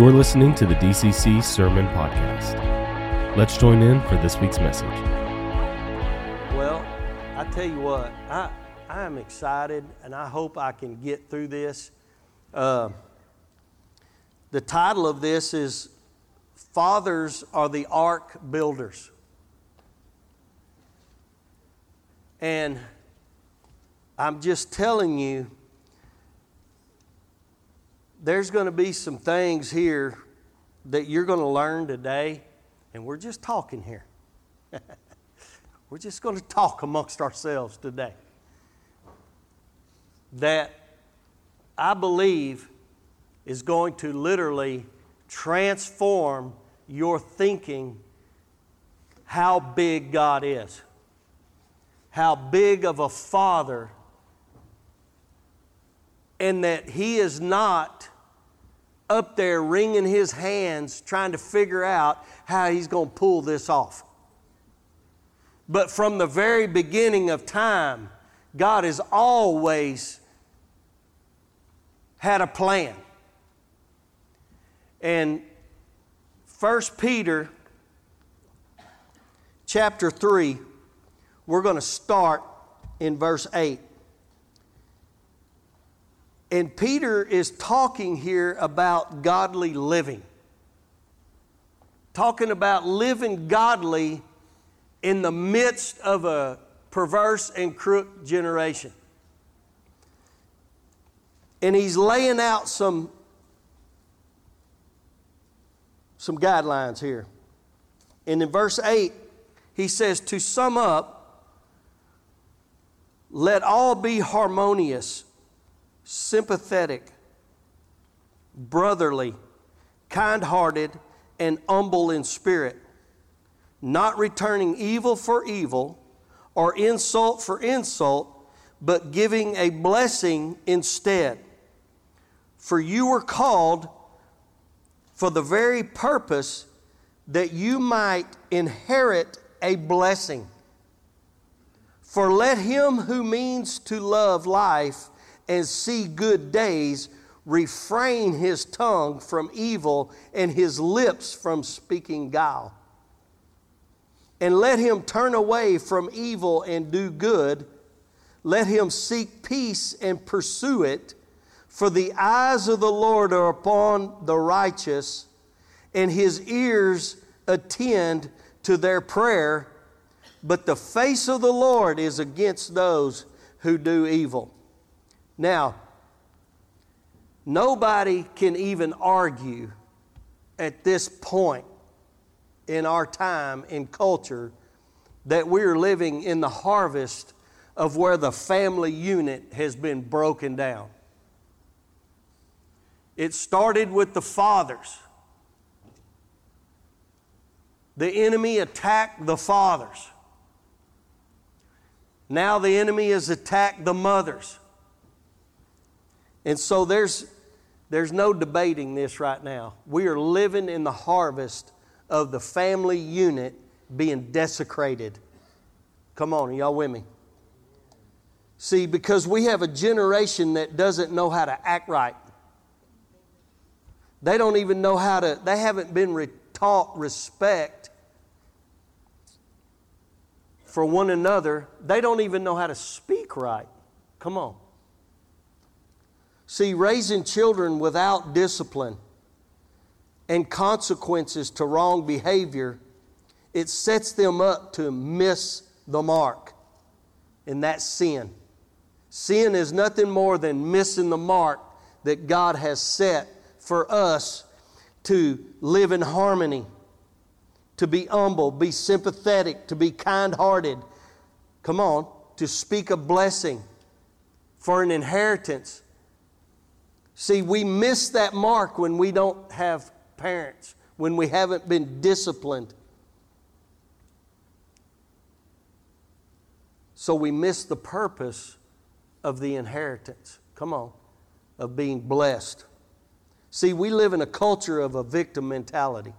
You're listening to the DCC Sermon Podcast. Let's join in for this week's message. Well, I tell you what, I, I am excited and I hope I can get through this. Uh, the title of this is Fathers Are the Ark Builders. And I'm just telling you, there's going to be some things here that you're going to learn today, and we're just talking here. we're just going to talk amongst ourselves today. That I believe is going to literally transform your thinking how big God is, how big of a Father, and that He is not up there wringing his hands trying to figure out how he's going to pull this off. But from the very beginning of time, God has always had a plan. And 1 Peter chapter 3, we're going to start in verse 8. And Peter is talking here about godly living. Talking about living godly in the midst of a perverse and crooked generation. And he's laying out some, some guidelines here. And in verse 8, he says, To sum up, let all be harmonious sympathetic, brotherly, kind hearted, and humble in spirit, not returning evil for evil or insult for insult, but giving a blessing instead. For you were called for the very purpose that you might inherit a blessing. For let him who means to love life and see good days, refrain his tongue from evil and his lips from speaking guile. And let him turn away from evil and do good. Let him seek peace and pursue it. For the eyes of the Lord are upon the righteous, and his ears attend to their prayer. But the face of the Lord is against those who do evil. Now, nobody can even argue at this point in our time in culture that we're living in the harvest of where the family unit has been broken down. It started with the fathers. The enemy attacked the fathers. Now the enemy has attacked the mothers. And so there's, there's no debating this right now. We are living in the harvest of the family unit being desecrated. Come on, y'all with me? See, because we have a generation that doesn't know how to act right. They don't even know how to, they haven't been re- taught respect for one another. They don't even know how to speak right. Come on. See, raising children without discipline and consequences to wrong behavior, it sets them up to miss the mark. And that's sin. Sin is nothing more than missing the mark that God has set for us to live in harmony, to be humble, be sympathetic, to be kind hearted. Come on, to speak a blessing for an inheritance See, we miss that mark when we don't have parents, when we haven't been disciplined. So we miss the purpose of the inheritance. Come on, of being blessed. See, we live in a culture of a victim mentality.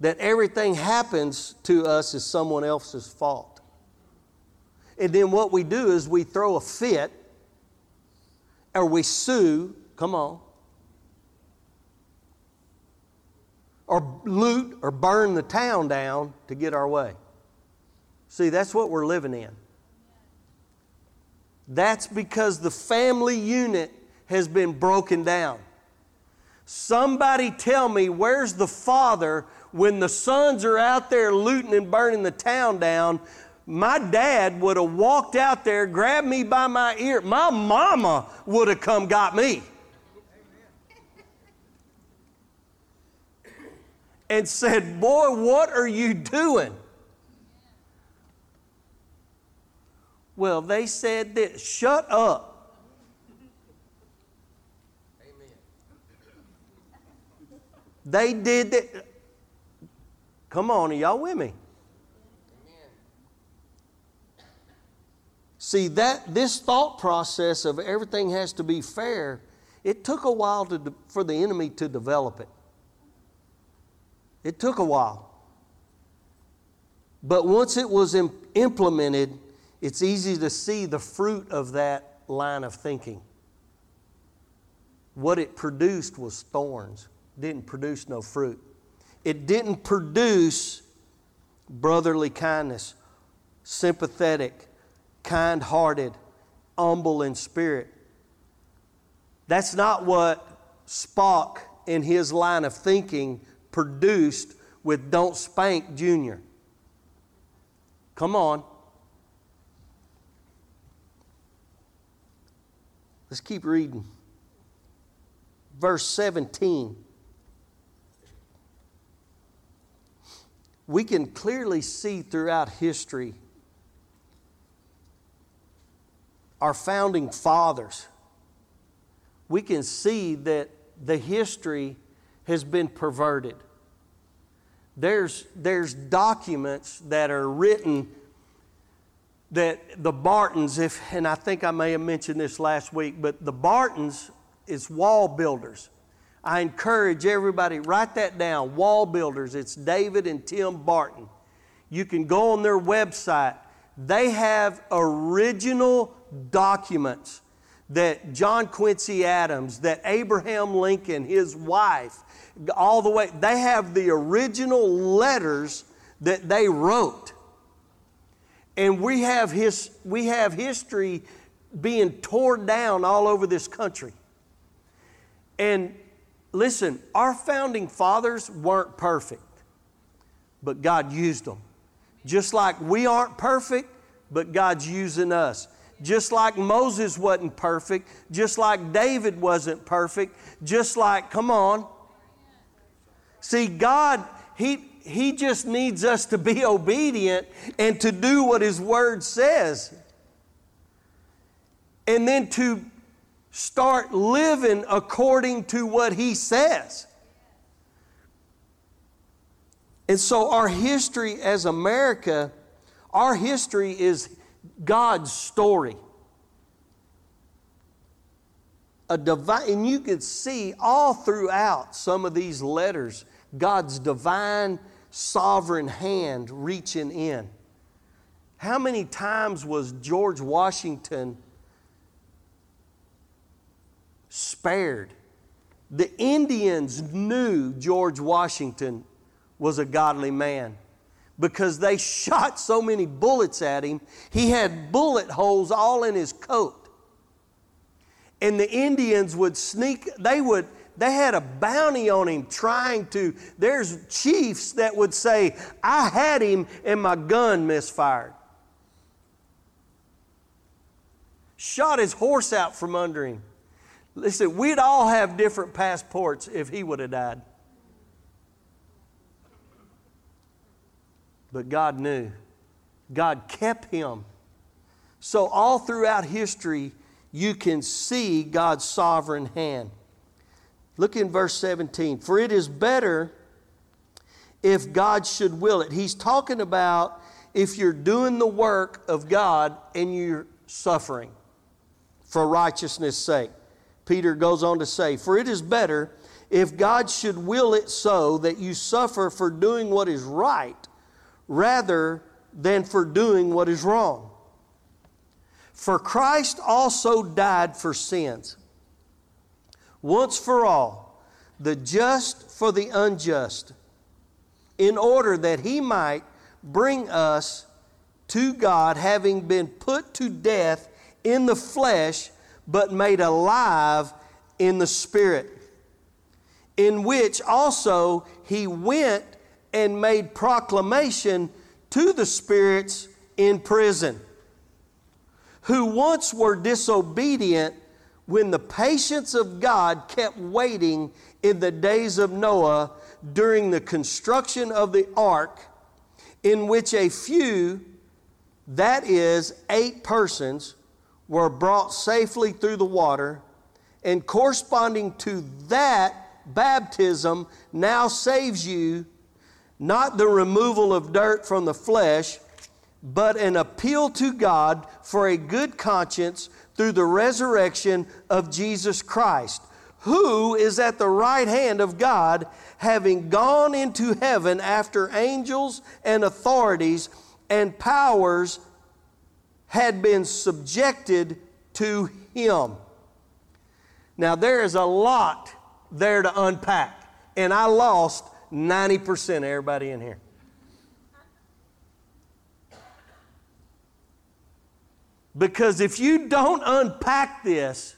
That everything happens to us is someone else's fault. And then what we do is we throw a fit or we sue, come on, or loot or burn the town down to get our way. See, that's what we're living in. That's because the family unit has been broken down. Somebody tell me where's the father when the sons are out there looting and burning the town down my dad would have walked out there, grabbed me by my ear. My mama would have come got me. And said, Boy, what are you doing? Well, they said this shut up. They did that. Come on, are y'all with me? See that this thought process of everything has to be fair, it took a while to, for the enemy to develop it. It took a while. But once it was implemented, it's easy to see the fruit of that line of thinking. What it produced was thorns didn't produce no fruit. It didn't produce brotherly kindness, sympathetic, kind hearted, humble in spirit. That's not what Spock in his line of thinking produced with Don't Spank Jr. Come on. Let's keep reading. Verse 17. we can clearly see throughout history our founding fathers. We can see that the history has been perverted. There's, there's documents that are written that the Bartons, if, and I think I may have mentioned this last week, but the Bartons is wall builders. I encourage everybody, write that down. Wall Builders. It's David and Tim Barton. You can go on their website. They have original documents that John Quincy Adams, that Abraham Lincoln, his wife, all the way, they have the original letters that they wrote. And we have, his, we have history being torn down all over this country. And Listen, our founding fathers weren't perfect, but God used them. Just like we aren't perfect, but God's using us. Just like Moses wasn't perfect, just like David wasn't perfect, just like, come on. See, God, He, he just needs us to be obedient and to do what His Word says. And then to start living according to what He says. And so, our history as America, our history is God's story. A divine, and you could see all throughout some of these letters God's divine, sovereign hand reaching in. How many times was George Washington spared. The Indians knew George Washington was a godly man because they shot so many bullets at him. He had bullet holes all in his coat. And the Indians would sneak, they would, they had a bounty on him trying to. There's chiefs that would say, I had him and my gun misfired. Shot his horse out from under him. Listen, we'd all have different passports if he would have died. But God knew. God kept him. So, all throughout history, you can see God's sovereign hand. Look in verse 17. For it is better if God should will it. He's talking about if you're doing the work of God and you're suffering for righteousness' sake. Peter goes on to say, For it is better if God should will it so that you suffer for doing what is right rather than for doing what is wrong. For Christ also died for sins, once for all, the just for the unjust, in order that he might bring us to God, having been put to death in the flesh, but made alive in the Spirit, in which also he went and made proclamation to the spirits in prison, who once were disobedient when the patience of God kept waiting in the days of Noah during the construction of the ark, in which a few, that is, eight persons, were brought safely through the water, and corresponding to that, baptism now saves you not the removal of dirt from the flesh, but an appeal to God for a good conscience through the resurrection of Jesus Christ, who is at the right hand of God, having gone into heaven after angels and authorities and powers had been subjected to him. Now, there is a lot there to unpack, and I lost 90% of everybody in here. Because if you don't unpack this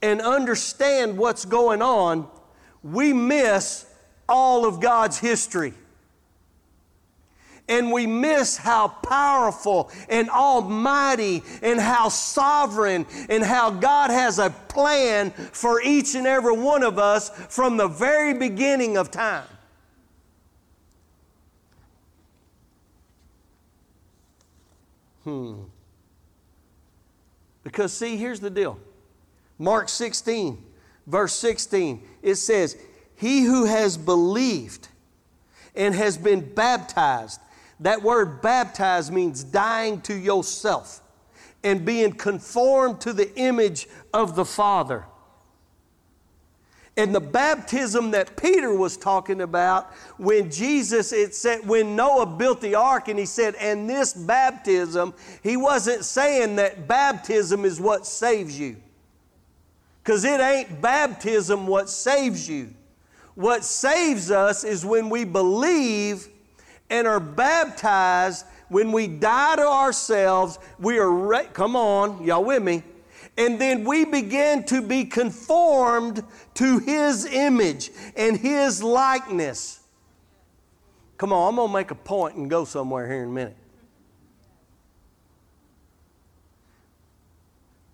and understand what's going on, we miss all of God's history and we miss how powerful and almighty and how sovereign and how God has a plan for each and every one of us from the very beginning of time. Hmm. Because, see, here's the deal Mark 16, verse 16, it says, He who has believed and has been baptized that word baptized means dying to yourself and being conformed to the image of the Father. And the baptism that Peter was talking about when Jesus, it said, when Noah built the ark and he said, and this baptism, he wasn't saying that baptism is what saves you. Because it ain't baptism what saves you. What saves us is when we believe and are baptized, when we die to ourselves, we are, re- come on, y'all with me? And then we begin to be conformed to His image and His likeness. Come on, I'm going to make a point and go somewhere here in a minute.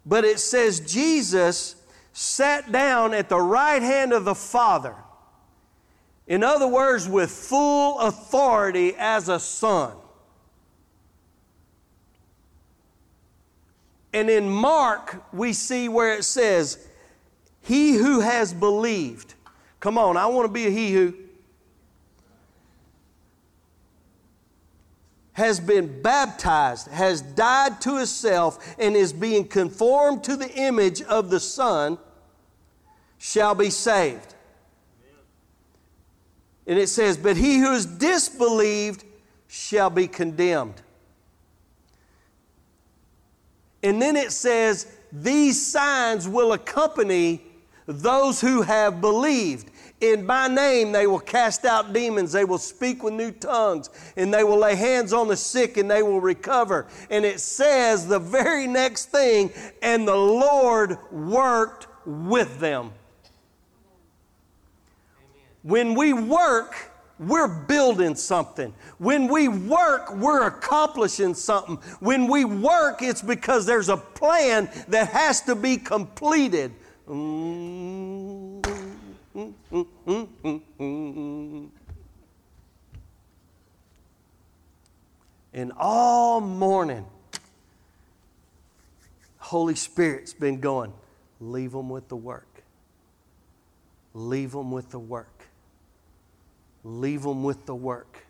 But it says Jesus sat down at the right hand of the Father. In other words, with full authority as a son. And in Mark, we see where it says, He who has believed. Come on, I want to be a he who. Has been baptized, has died to himself, and is being conformed to the image of the Son, shall be saved. And it says, But he who is disbelieved shall be condemned. And then it says, These signs will accompany those who have believed. In my name they will cast out demons, they will speak with new tongues, and they will lay hands on the sick and they will recover. And it says the very next thing, and the Lord worked with them. When we work, we're building something. When we work, we're accomplishing something. When we work, it's because there's a plan that has to be completed. And all morning, Holy Spirit's been going, leave them with the work. Leave them with the work. Leave them with the work.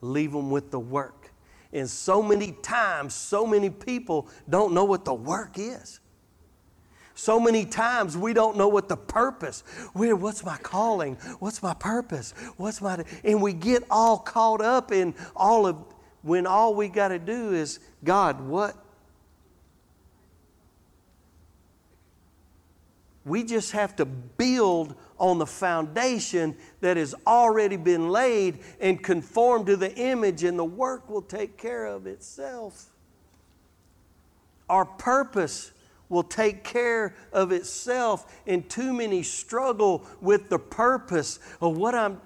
Leave them with the work. And so many times, so many people don't know what the work is. So many times we don't know what the purpose. Where, what's my calling? What's my purpose? What's my and we get all caught up in all of when all we got to do is God, what? We just have to build on the foundation that has already been laid and conformed to the image, and the work will take care of itself. Our purpose will take care of itself, and too many struggle with the purpose of what I'm.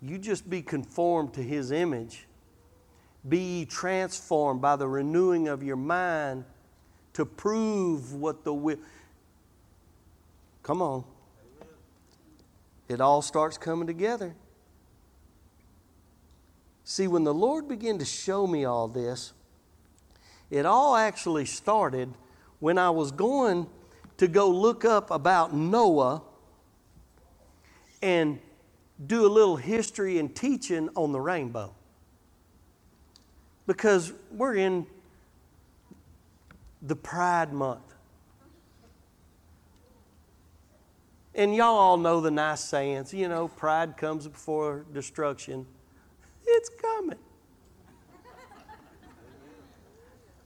You just be conformed to His image. Be transformed by the renewing of your mind to prove what the will. Come on. It all starts coming together. See, when the Lord began to show me all this, it all actually started when I was going to go look up about Noah and do a little history and teaching on the rainbow. Because we're in the Pride Month. And y'all all know the nice sayings, you know, pride comes before destruction. It's coming.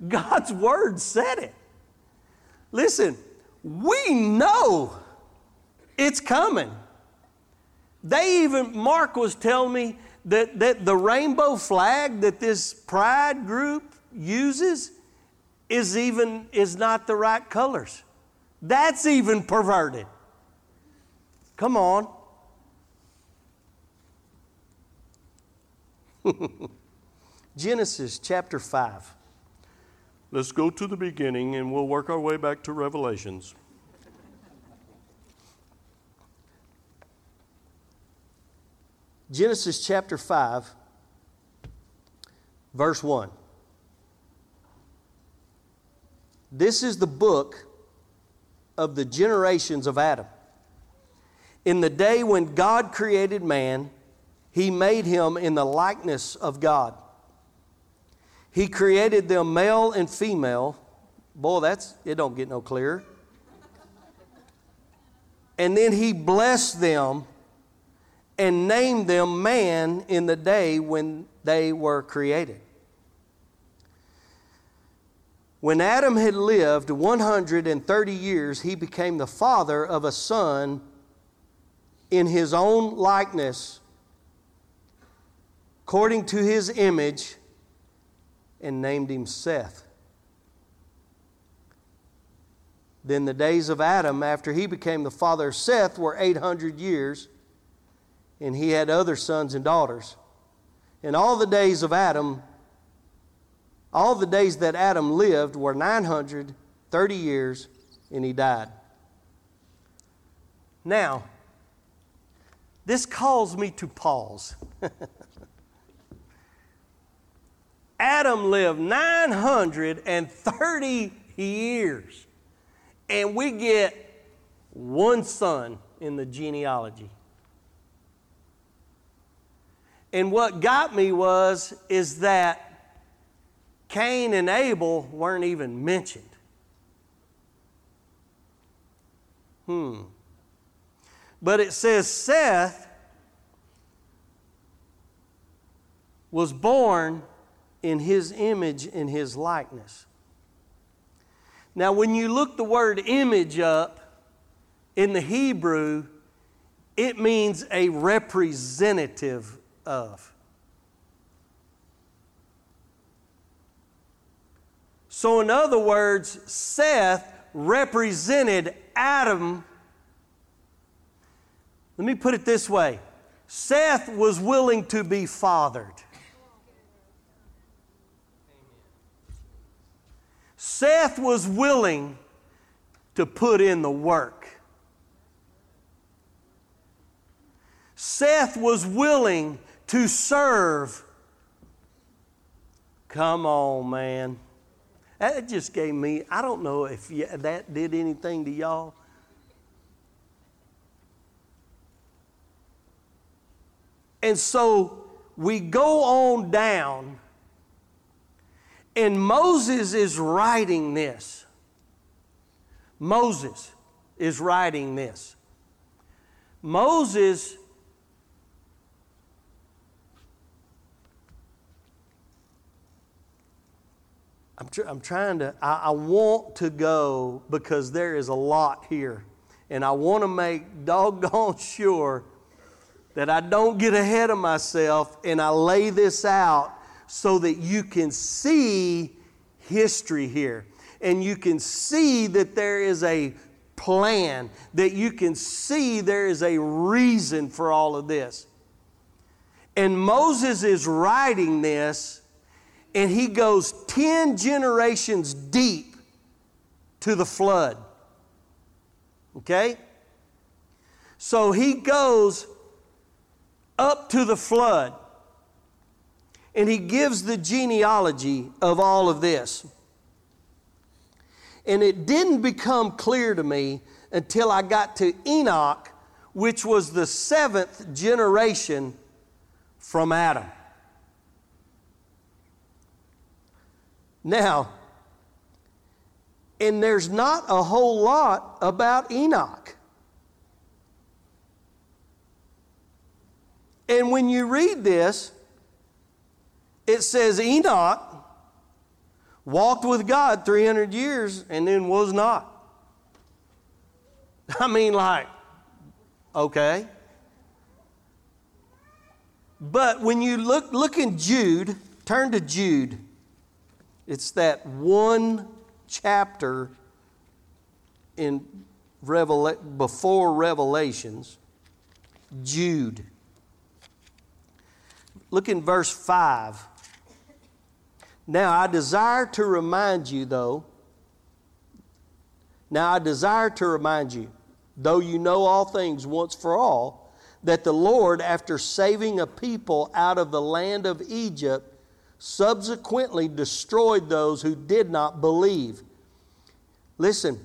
God's word said it. Listen, we know it's coming. They even, Mark was telling me that, that the rainbow flag that this pride group uses is even is not the right colors. That's even perverted. Come on. Genesis chapter 5. Let's go to the beginning and we'll work our way back to Revelations. Genesis chapter 5, verse 1. This is the book of the generations of Adam. In the day when God created man, he made him in the likeness of God. He created them male and female. Boy, that's it don't get no clearer. And then he blessed them and named them man in the day when they were created. When Adam had lived 130 years, he became the father of a son in his own likeness, according to his image, and named him Seth. Then the days of Adam, after he became the father of Seth, were 800 years and he had other sons and daughters. And all the days of Adam, all the days that Adam lived were 930 years, and he died. Now, this calls me to pause. Adam lived 930 years, and we get one son in the genealogy. And what got me was is that Cain and Abel weren't even mentioned. Hmm. But it says Seth was born in his image in his likeness. Now, when you look the word image up in the Hebrew, it means a representative of. So, in other words, Seth represented Adam. Let me put it this way Seth was willing to be fathered. Seth was willing to put in the work. Seth was willing to serve. Come on, man. That just gave me, I don't know if that did anything to y'all. And so we go on down, and Moses is writing this. Moses is writing this. Moses I'm, tr- I'm trying to, I, I want to go because there is a lot here. And I want to make doggone sure that I don't get ahead of myself and I lay this out so that you can see history here and you can see that there is a plan, that you can see there is a reason for all of this. And Moses is writing this, and he goes 10 generations deep to the flood. Okay? So he goes up to the flood and he gives the genealogy of all of this. And it didn't become clear to me until I got to Enoch, which was the seventh generation from Adam. Now, and there's not a whole lot about Enoch. And when you read this, it says Enoch walked with God 300 years and then was not. I mean, like, okay. But when you look, look in Jude, turn to Jude. It's that one chapter in Revela- before Revelations, Jude. Look in verse 5. Now I desire to remind you, though, now I desire to remind you, though you know all things once for all, that the Lord, after saving a people out of the land of Egypt, subsequently destroyed those who did not believe. Listen,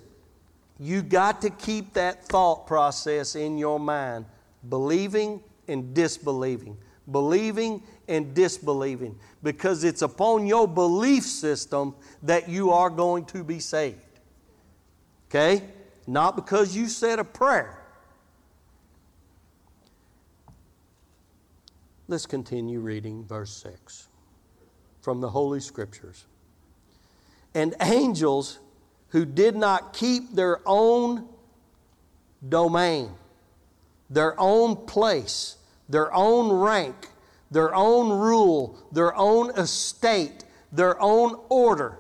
you got to keep that thought process in your mind believing and disbelieving. Believing and disbelieving because it's upon your belief system that you are going to be saved. Okay? Not because you said a prayer. Let's continue reading verse 6 from the Holy Scriptures. And angels who did not keep their own domain, their own place, their own rank, their own rule, their own estate, their own order.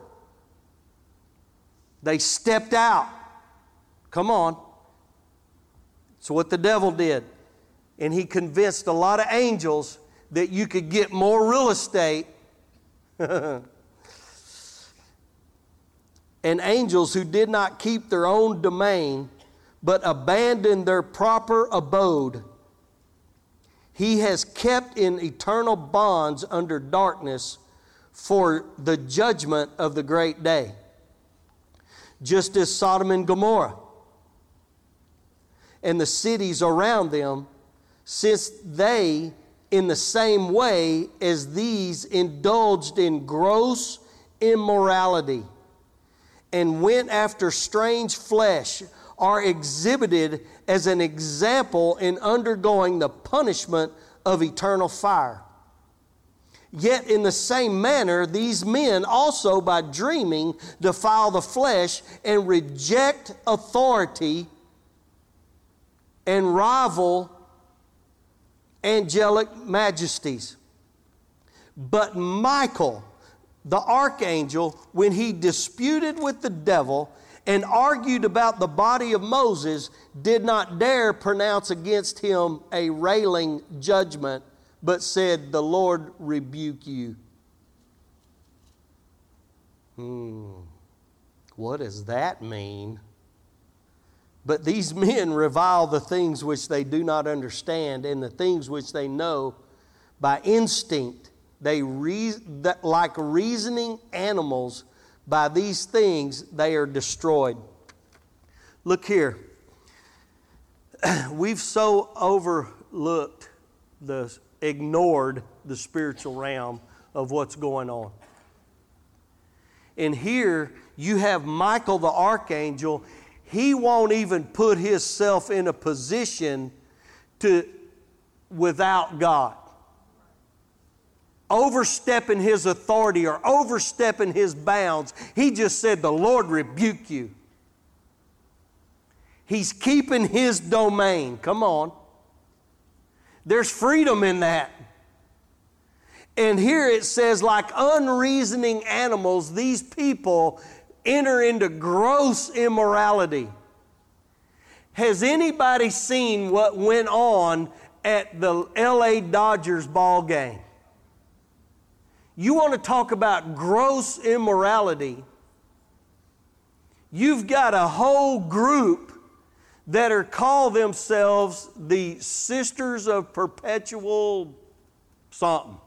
They stepped out. Come on. It's what the devil did. And he convinced a lot of angels that you could get more real estate. and angels who did not keep their own domain, but abandoned their proper abode he has kept in eternal bonds under darkness for the judgment of the great day. Just as Sodom and Gomorrah and the cities around them, since they, in the same way as these, indulged in gross immorality and went after strange flesh are exhibited as an example in undergoing the punishment of eternal fire. Yet, in the same manner, these men also, by dreaming, defile the flesh and reject authority and rival angelic majesties. But Michael, the archangel, when he disputed with the devil, and argued about the body of Moses, did not dare pronounce against him a railing judgment, but said, The Lord rebuke you. Hmm. What does that mean? But these men revile the things which they do not understand and the things which they know by instinct. They, re- like reasoning animals, by these things they are destroyed. Look here. We've so overlooked the ignored the spiritual realm of what's going on. And here you have Michael the archangel. He won't even put himself in a position to without God overstepping his authority or overstepping his bounds. He just said, The Lord rebuke you. He's keeping his domain. Come on. There's freedom in that. And here it says, like unreasoning animals, these people enter into gross immorality. Has anybody seen what went on at the LA Dodgers ball game? You want to talk about gross immorality? You've got a whole group that are call themselves the Sisters of Perpetual something.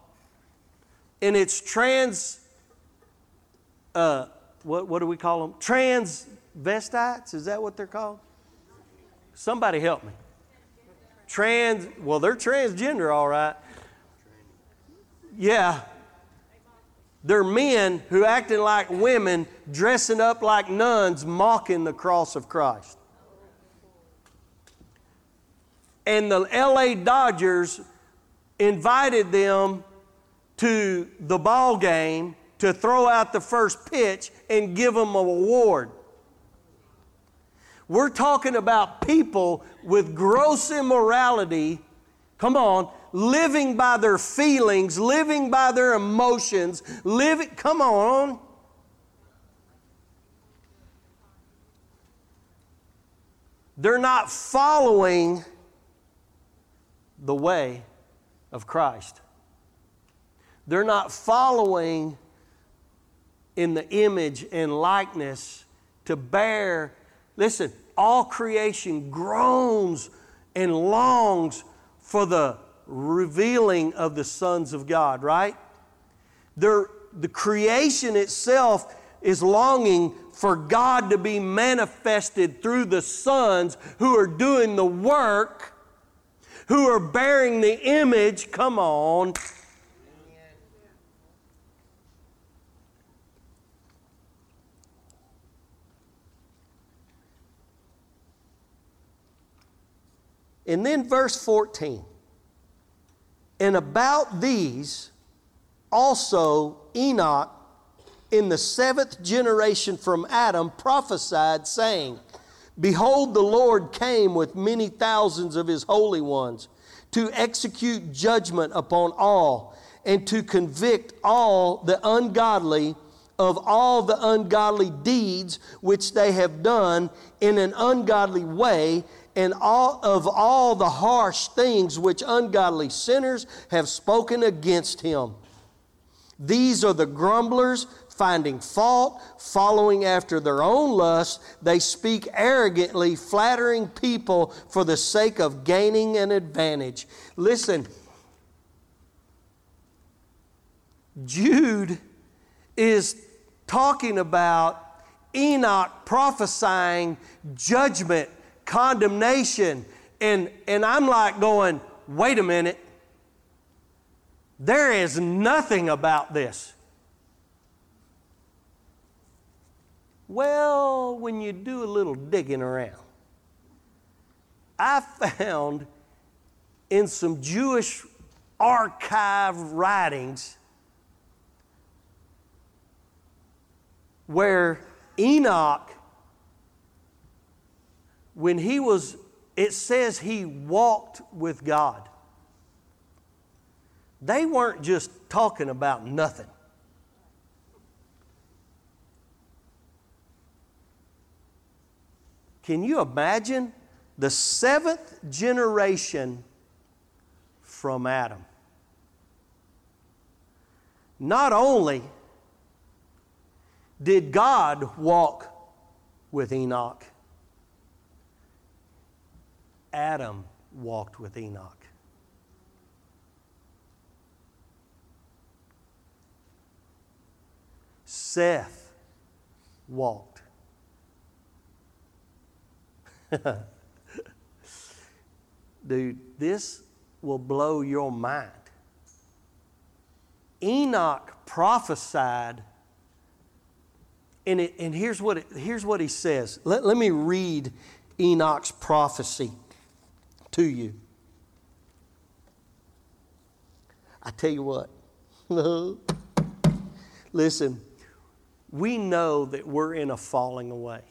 And it's trans, uh, what, what do we call them? Transvestites? Is that what they're called? Somebody help me. Trans, well, they're transgender, all right. Yeah. They're men who acting like women, dressing up like nuns, mocking the cross of Christ and the LA Dodgers invited them to the ball game to throw out the first pitch and give them an award. We're talking about people with gross immorality, come on, living by their feelings, living by their emotions, living, come on. They're not following the way of Christ. They're not following in the image and likeness to bear. Listen, all creation groans and longs for the revealing of the sons of God, right? They're, the creation itself is longing for God to be manifested through the sons who are doing the work who are bearing the image, come on. And then verse 14. And about these also Enoch in the seventh generation from Adam prophesied, saying, Behold, the Lord came with many thousands of his holy ones to execute judgment upon all and to convict all the ungodly of all the ungodly deeds which they have done in an ungodly way and all of all the harsh things which ungodly sinners have spoken against him. These are the grumblers, finding fault, following after their own lust. They speak arrogantly, flattering people for the sake of gaining an advantage. Listen, Jude is talking about Enoch prophesying judgment, condemnation, and, and I'm like going, wait a minute. There is nothing about this. Well, when you do a little digging around, I found in some Jewish archive writings where Enoch, when he was, it says he walked with God. They weren't just talking about nothing. Can you imagine the seventh generation from Adam? Not only did God walk with Enoch, Adam walked with Enoch. Seth walked Dude, this will blow your mind. Enoch prophesied, and, it, and here's, what it, here's what he says. Let, let me read Enoch's prophecy to you. I tell you what, listen, we know that we're in a falling away.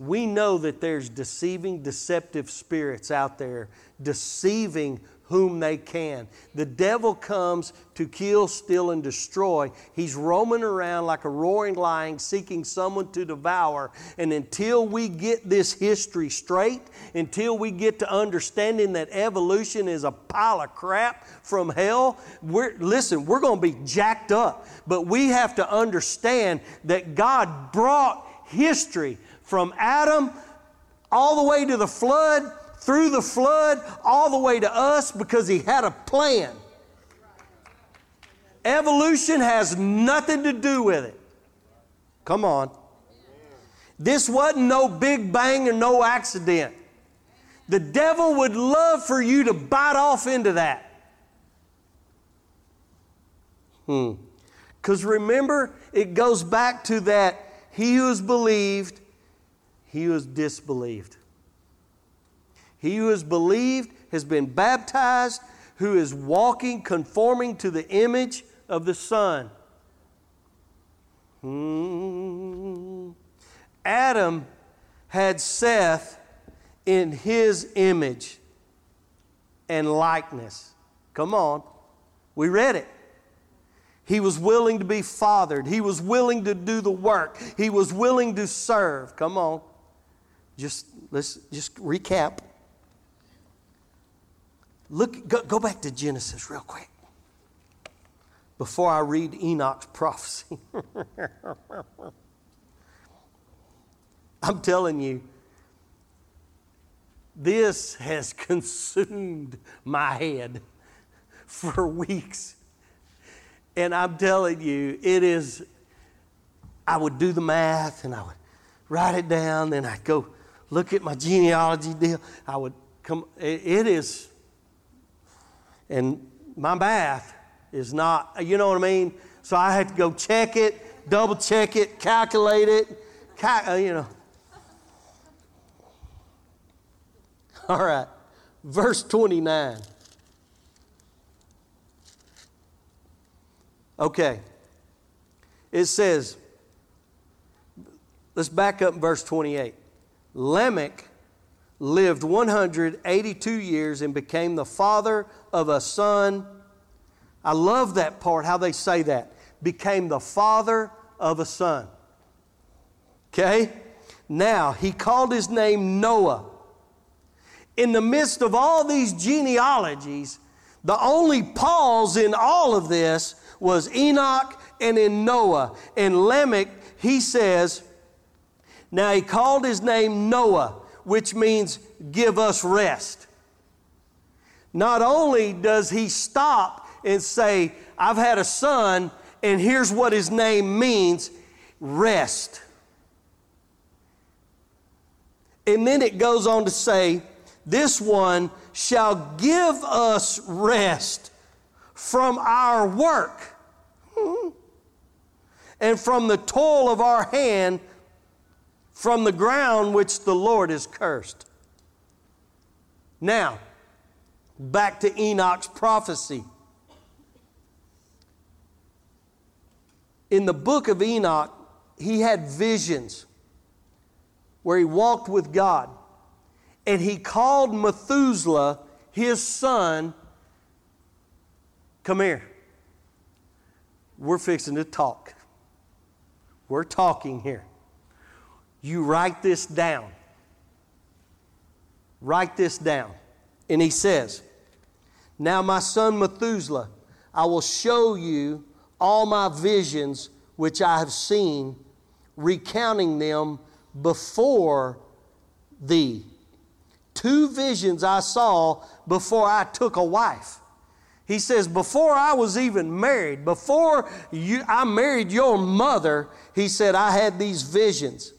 we know that there's deceiving, deceptive spirits out there deceiving whom they can. The devil comes to kill, steal, and destroy. He's roaming around like a roaring lion seeking someone to devour. And until we get this history straight, until we get to understanding that evolution is a pile of crap from hell, we're, listen, we're going to be jacked up. But we have to understand that God brought history from Adam all the way to the flood through the flood all the way to us because He had a plan. Evolution has nothing to do with it. Come on. This wasn't no big bang or no accident. The devil would love for you to bite off into that. Hmm. Because remember, it goes back to that he who is believed, he who is disbelieved. He who has believed has been baptized, who is walking conforming to the image of the Son. Hmm. Adam had Seth in his image and likeness. Come on. We read it. He was willing to be fathered. He was willing to do the work. He was willing to serve. Come on. Just let's just recap. Look, go, go back to Genesis real quick before I read Enoch's prophecy. I'm telling you, this has consumed my head for weeks. And I'm telling you, it is, I would do the math and I would write it down, then I'd go look at my genealogy deal. I would come, it is and my math is not, you know what I mean? So I had to go check it, double check it, calculate it, cal- uh, you know. All right, verse 29. Okay. It says, let's back up verse 28. Lamech lived 182 years and became the father of a son. I love that part, how they say that. Became the father of a son. Okay? Now, he called his name Noah. In the midst of all these genealogies, the only pause in all of this was Enoch and in Noah. And Lamech, he says, now he called his name Noah which means give us rest. Not only does he stop and say, I've had a son, and here's what his name means rest. And then it goes on to say, This one shall give us rest from our work hmm, and from the toil of our hand from the ground which the Lord has cursed. Now, back to Enoch's prophecy. In the book of Enoch, he had visions where he walked with God. And he called Methuselah, his son, come here. We're fixing to talk. We're talking here. You write this down. Write this down. And he says, Now, my son Methuselah, I will show you all my visions which I have seen, recounting them before thee. Two visions I saw before I took a wife. He says, Before I was even married, before you, I married your mother, he said, I had these visions.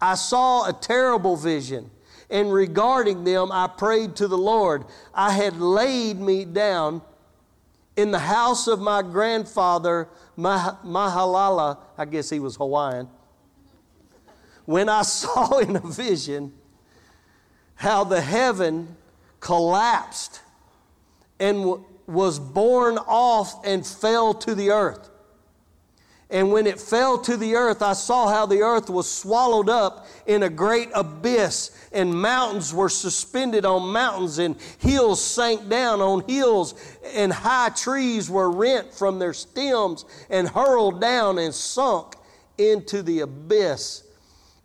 I saw a terrible vision, and regarding them, I prayed to the Lord. I had laid me down in the house of my grandfather, Mah- Mahalala. I guess he was Hawaiian. When I saw in a vision how the heaven collapsed and w- was borne off and fell to the earth. And when it fell to the earth, I saw how the earth was swallowed up in a great abyss, and mountains were suspended on mountains, and hills sank down on hills, and high trees were rent from their stems and hurled down and sunk into the abyss.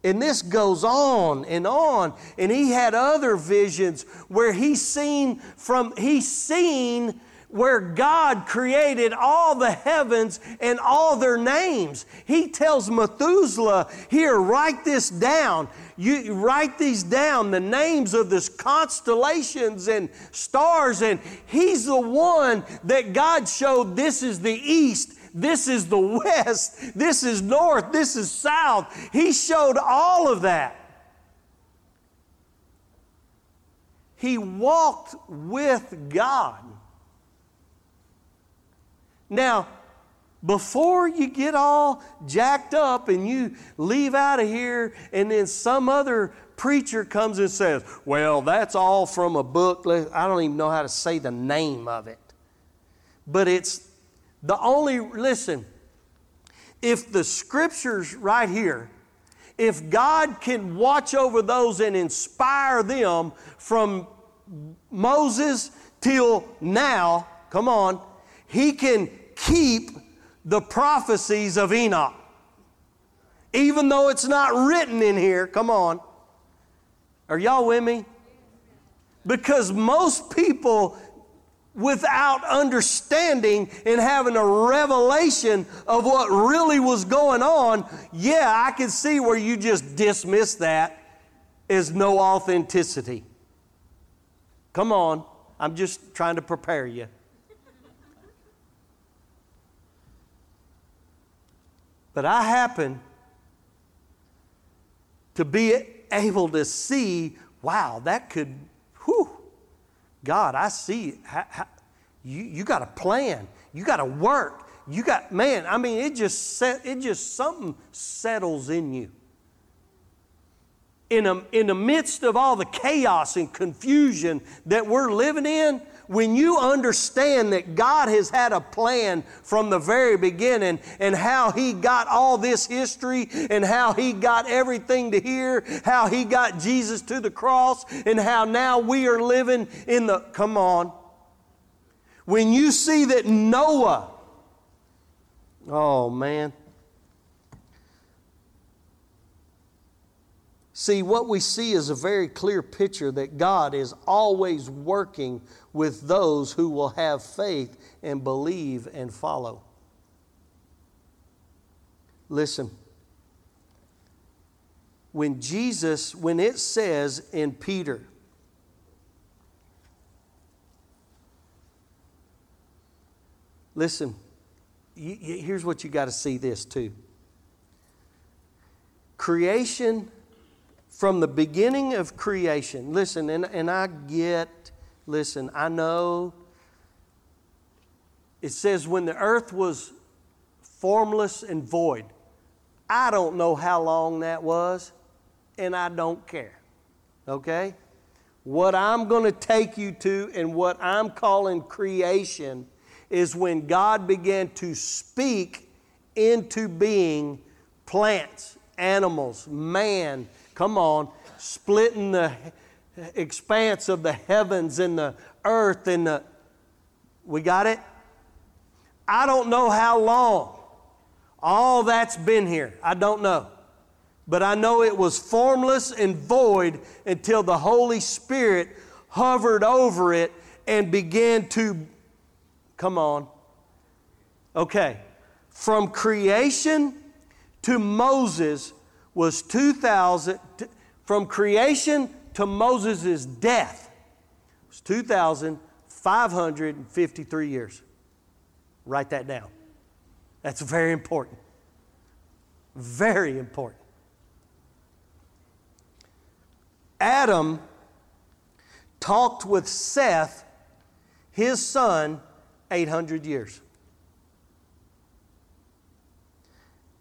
And this goes on and on. And he had other visions where he seen from he seen where God created all the heavens and all their names. He tells Methuselah, here, write this down. You write these down, the names of this constellations and stars. And he's the one that God showed this is the east, this is the west, this is north, this is south. He showed all of that. He walked with God. Now, before you get all jacked up and you leave out of here, and then some other preacher comes and says, Well, that's all from a book. I don't even know how to say the name of it. But it's the only, listen, if the scriptures right here, if God can watch over those and inspire them from Moses till now, come on, he can keep the prophecies of Enoch. Even though it's not written in here, come on. Are y'all with me? Because most people, without understanding and having a revelation of what really was going on, yeah, I can see where you just dismiss that as no authenticity. Come on, I'm just trying to prepare you. But I happen to be able to see, wow, that could, whew, God, I see, how, how, you, you got a plan. You got to work. You got, man, I mean, it just, set, it just, something settles in you. In, a, in the midst of all the chaos and confusion that we're living in, when you understand that God has had a plan from the very beginning and how He got all this history and how He got everything to here, how He got Jesus to the cross, and how now we are living in the, come on. When you see that Noah, oh man, See, what we see is a very clear picture that God is always working with those who will have faith and believe and follow. Listen, when Jesus, when it says in Peter, listen, here's what you got to see this too. Creation from the beginning of creation, listen, and, and I get, listen, I know it says when the earth was formless and void. I don't know how long that was, and I don't care. Okay? What I'm going to take you to and what I'm calling creation is when God began to speak into being plants, animals, man, Come on, splitting the expanse of the heavens and the earth and the. We got it? I don't know how long all that's been here. I don't know. But I know it was formless and void until the Holy Spirit hovered over it and began to. Come on. Okay. From creation to Moses, was 2,000, from creation to Moses' death, was 2,553 years. Write that down. That's very important. Very important. Adam talked with Seth, his son, 800 years.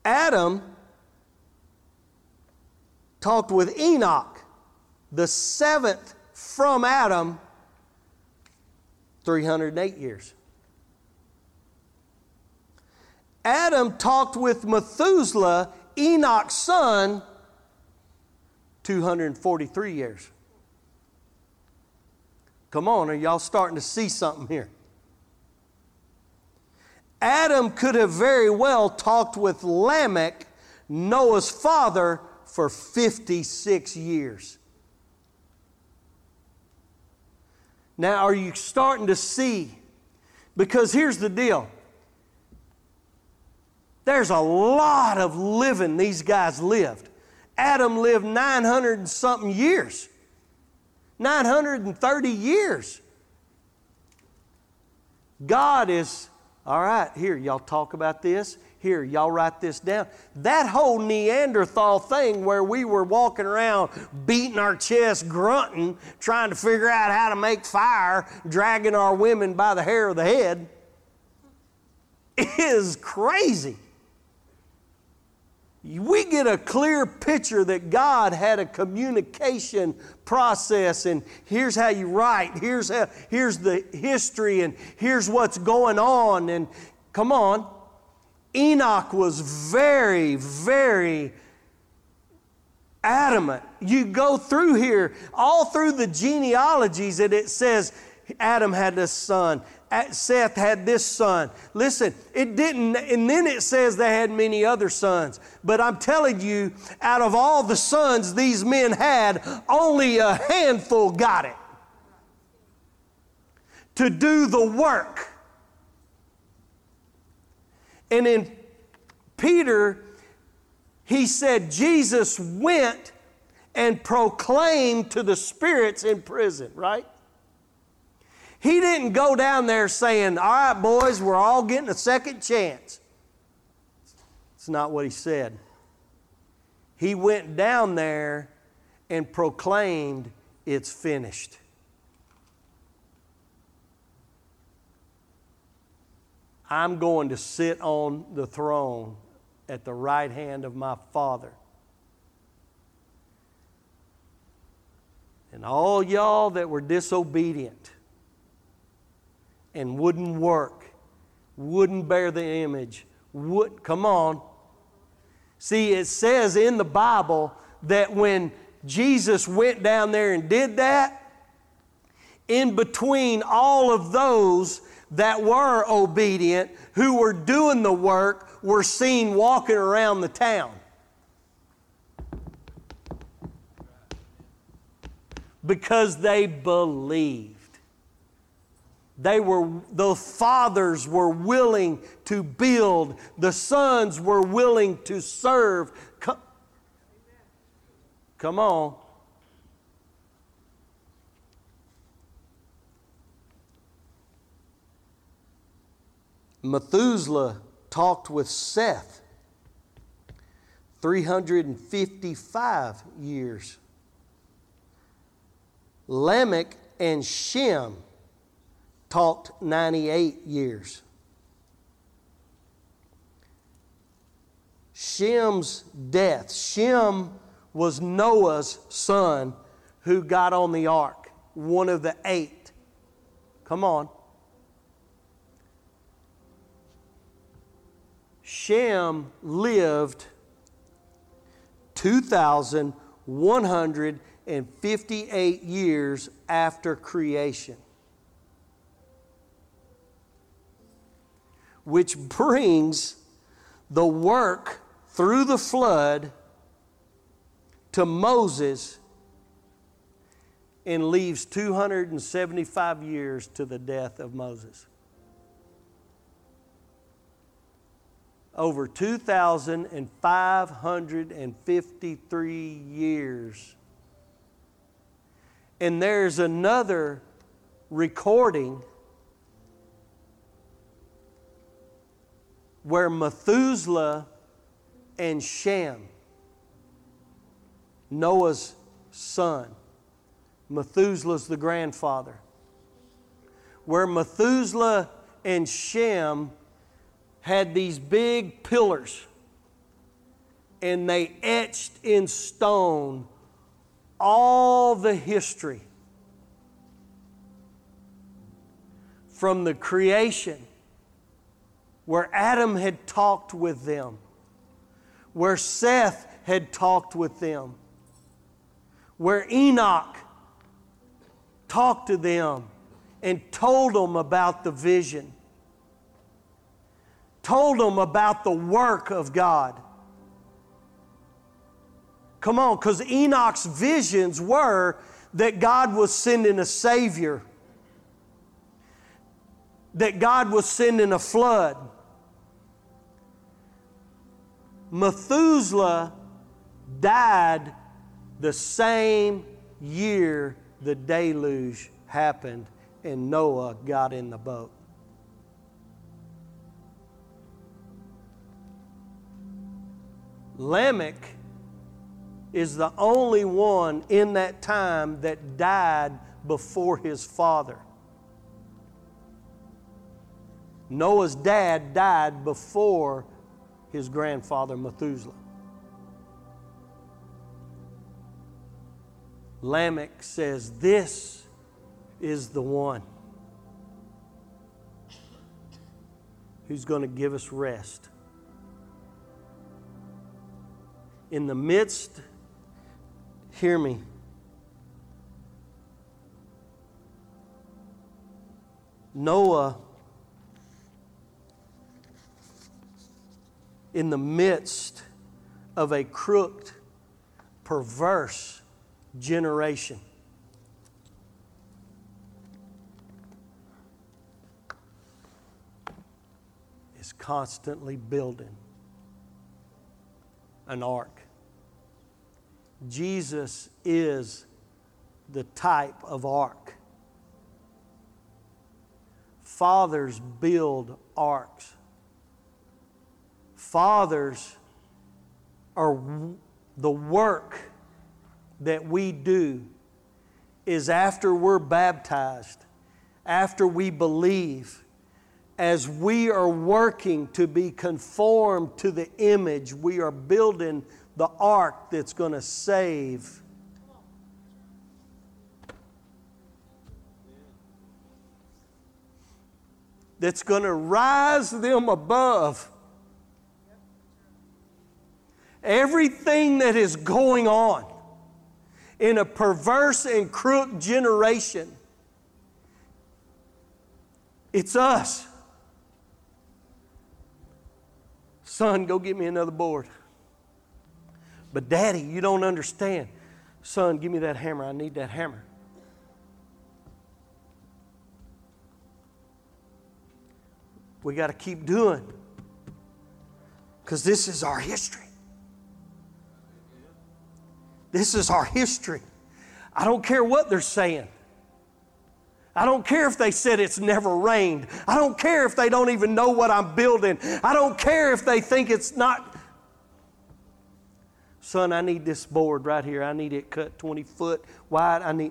Adam talked with Enoch, the seventh from Adam, 308 years. Adam talked with Methuselah, Enoch's son, 243 years. Come on, are y'all starting to see something here? Adam could have very well talked with Lamech, Noah's father, for 56 years. Now, are you starting to see? Because here's the deal there's a lot of living these guys lived. Adam lived 900 and something years, 930 years. God is, all right, here, y'all talk about this. Here, y'all write this down. That whole Neanderthal thing where we were walking around beating our chest, grunting, trying to figure out how to make fire, dragging our women by the hair of the head, is crazy we get a clear picture that God had a communication process, and here's how you write, here's, how, here's the history, and here's what's going on. And come on, Enoch was very, very adamant. You go through here, all through the genealogies, and it says Adam had a son, Seth had this son. Listen, it didn't, and then it says they had many other sons. But I'm telling you, out of all the sons these men had, only a handful got it to do the work. And in Peter, he said Jesus went and proclaimed to the spirits in prison, right? He didn't go down there saying, All right, boys, we're all getting a second chance. It's not what he said. He went down there and proclaimed, It's finished. I'm going to sit on the throne at the right hand of my Father. And all y'all that were disobedient, and wouldn't work, wouldn't bear the image, would come on. See, it says in the Bible that when Jesus went down there and did that, in between all of those that were obedient, who were doing the work, were seen walking around the town. Because they believed. They were, the fathers were willing to build, the sons were willing to serve. Come, on. Methuselah talked with Seth 355 years. Lamech and Shem talked 98 years. Shem's death. Shem was Noah's son who got on the ark, one of the eight. Come on. Shem lived 2,158 years after creation. which brings the work through the flood to Moses and leaves 275 years to the death of Moses. Over 2,553 years. And there's another recording where Methuselah and Shem, Noah's son, Methuselah's the grandfather, where Methuselah and Shem had these big pillars and they etched in stone all the history from the creation where Adam had talked with them, where Seth had talked with them, where Enoch talked to them and told them about the vision, told them about the work of God. Come on, because Enoch's visions were that God was sending a Savior, that God was sending a flood. Methuselah died the same year the deluge happened and Noah got in the boat. Lamech is the only one in that time that died before his father. Noah's dad died before his grandfather Methuselah. Lamech says, This is the one who's going to give us rest. In the midst Hear me. Noah, in the midst of a crooked, perverse generation, is constantly building an ark. Jesus is the type of ark. Fathers build arks. Fathers are the work that we do is after we're baptized, after we believe, as we are working to be conformed to the image, we are building the ark that's going to save. That's going to rise them above everything that is going on in a perverse and crooked generation. It's us. Son, go get me another board. But, Daddy, you don't understand. Son, give me that hammer. I need that hammer. We got to keep doing because this is our history. This is our history. I don't care what they're saying. I don't care if they said it's never rained. I don't care if they don't even know what I'm building. I don't care if they think it's not Son, I need this board right here. I need it cut 20 foot wide. I need.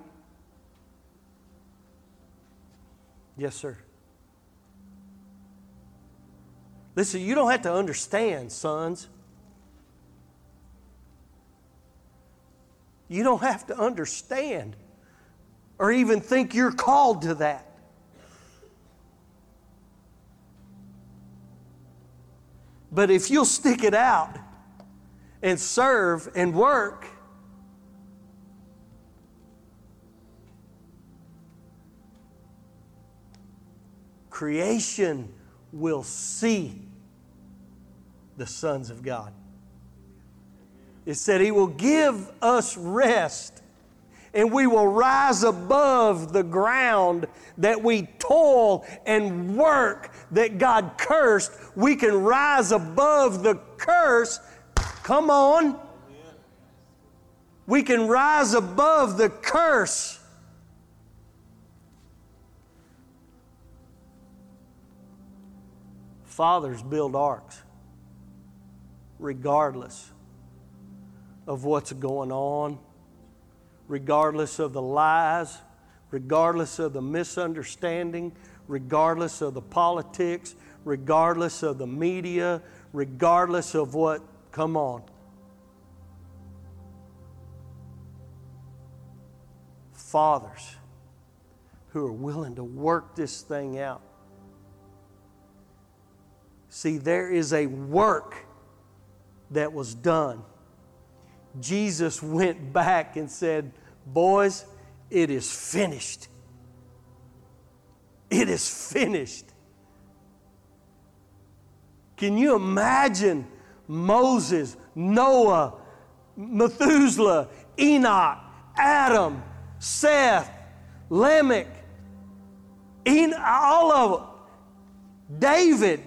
Yes, sir. Listen, you don't have to understand, sons. You don't have to understand or even think you're called to that. But if you'll stick it out, and serve and work. Creation will see the sons of God. It said He will give us rest and we will rise above the ground that we toil and work that God cursed. We can rise above the curse Come on. We can rise above the curse. Fathers build arks regardless of what's going on, regardless of the lies, regardless of the misunderstanding, regardless of the politics, regardless of the media, regardless of what Come on. Fathers who are willing to work this thing out. See, there is a work that was done. Jesus went back and said, Boys, it is finished. It is finished. Can you imagine Moses, Noah, Methuselah, Enoch, Adam, Seth, Lamech, En- all of them, David?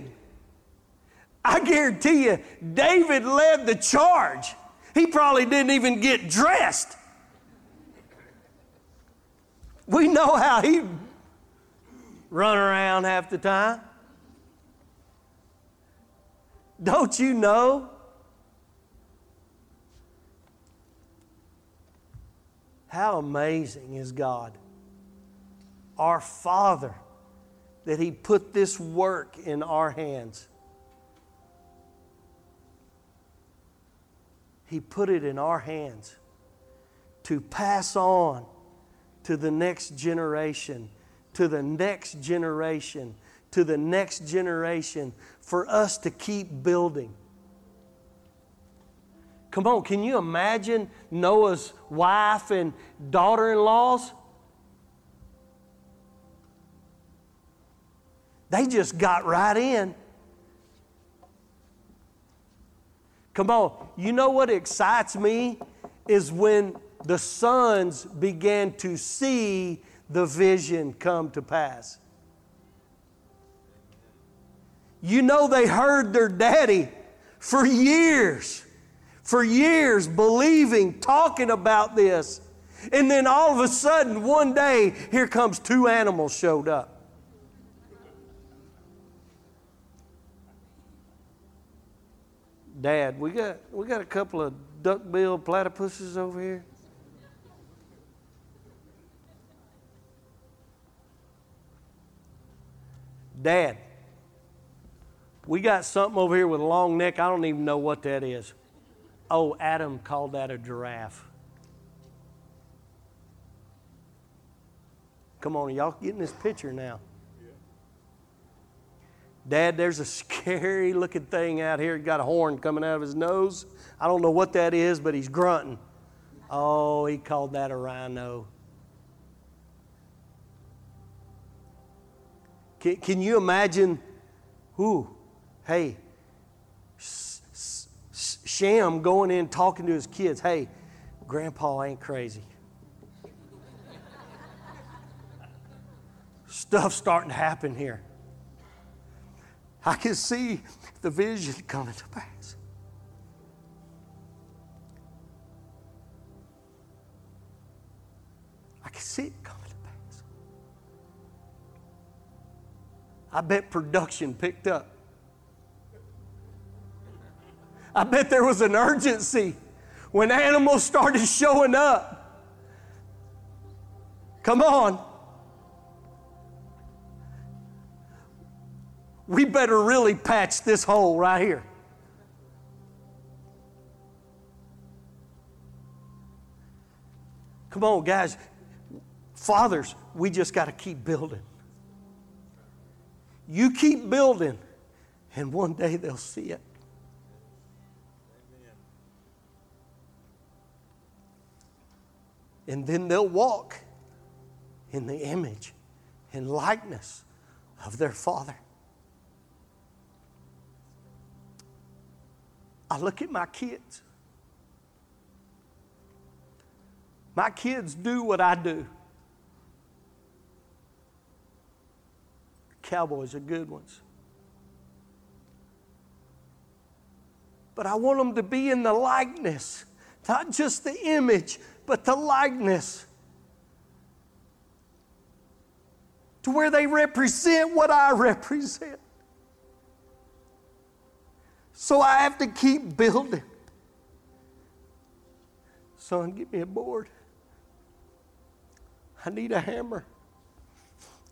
I guarantee you, David led the charge. He probably didn't even get dressed. We know how he run around half the time. Don't you know? How amazing is God, our Father, that He put this work in our hands. He put it in our hands to pass on to the next generation, to the next generation, to the next generation, for us to keep building. Come on, can you imagine Noah's wife and daughter in laws? They just got right in. Come on, you know what excites me is when the sons began to see the vision come to pass. You know, they heard their daddy for years, for years, believing, talking about this. And then all of a sudden, one day, here comes two animals showed up. Dad, we got, we got a couple of duck-billed platypuses over here. Dad, we got something over here with a long neck. I don't even know what that is. Oh, Adam called that a giraffe. Come on, y'all getting this picture now. Dad, there's a scary looking thing out here. He's got a horn coming out of his nose. I don't know what that is, but he's grunting. Oh, he called that a rhino. Can, can you imagine? Who? Hey, Shem going in talking to his kids. Hey, Grandpa ain't crazy. Stuff starting to happen here. I can see the vision coming to pass. I can see it coming to pass. I bet production picked up. I bet there was an urgency when animals started showing up. Come on. We better really patch this hole right here. Come on, guys. Fathers, we just got to keep building. You keep building, and one day they'll see it. And then they'll walk in the image and likeness of their Father. I look at my kids. My kids do what I do. Cowboys are good ones. But I want them to be in the likeness, not just the image, but the likeness. To where they represent what I represent. So I have to keep building. Son, give me a board. I need a hammer.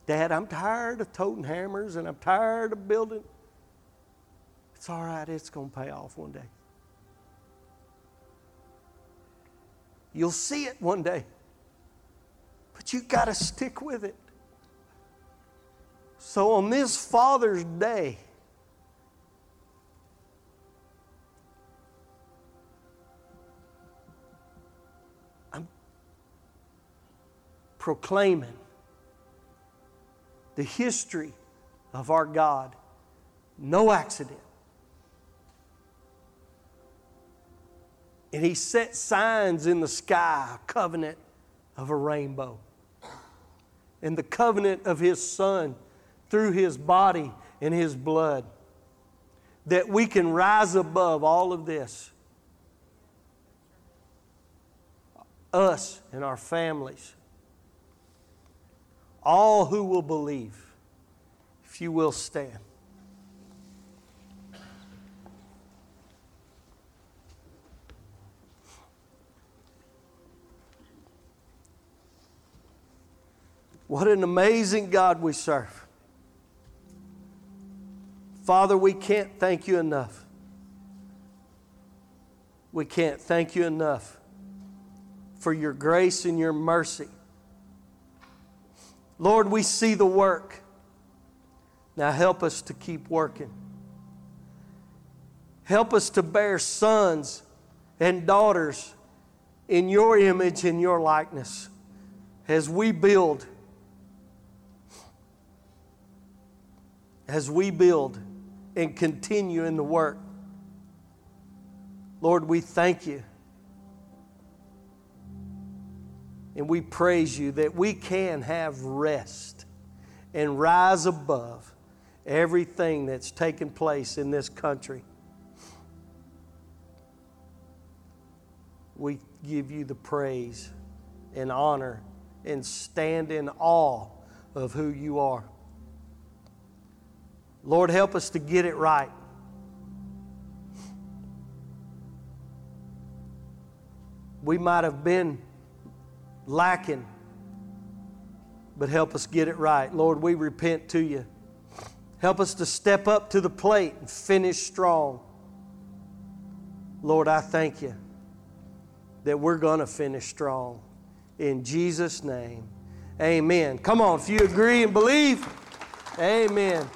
Dad, I'm tired of toting hammers and I'm tired of building. It's all right, it's going to pay off one day. You'll see it one day, but you got to stick with it. So on this Father's Day, proclaiming the history of our God. No accident. And he set signs in the sky, a covenant of a rainbow. And the covenant of his son through his body and his blood. That we can rise above all of this. Us and our families. All who will believe. If you will stand. What an amazing God we serve. Father, we can't thank you enough. We can't thank you enough for your grace and your mercy. Lord, we see the work. Now help us to keep working. Help us to bear sons and daughters in your image and your likeness as we build as we build and continue in the work. Lord, we thank you. And we praise you that we can have rest and rise above everything that's taken place in this country. We give you the praise and honor and stand in awe of who you are. Lord, help us to get it right. We might have been lacking, but help us get it right. Lord, we repent to you. Help us to step up to the plate and finish strong. Lord, I thank you that we're going to finish strong. In Jesus' name, amen. Come on, if you agree and believe, amen.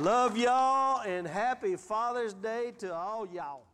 Love y'all and happy Father's Day to all y'all.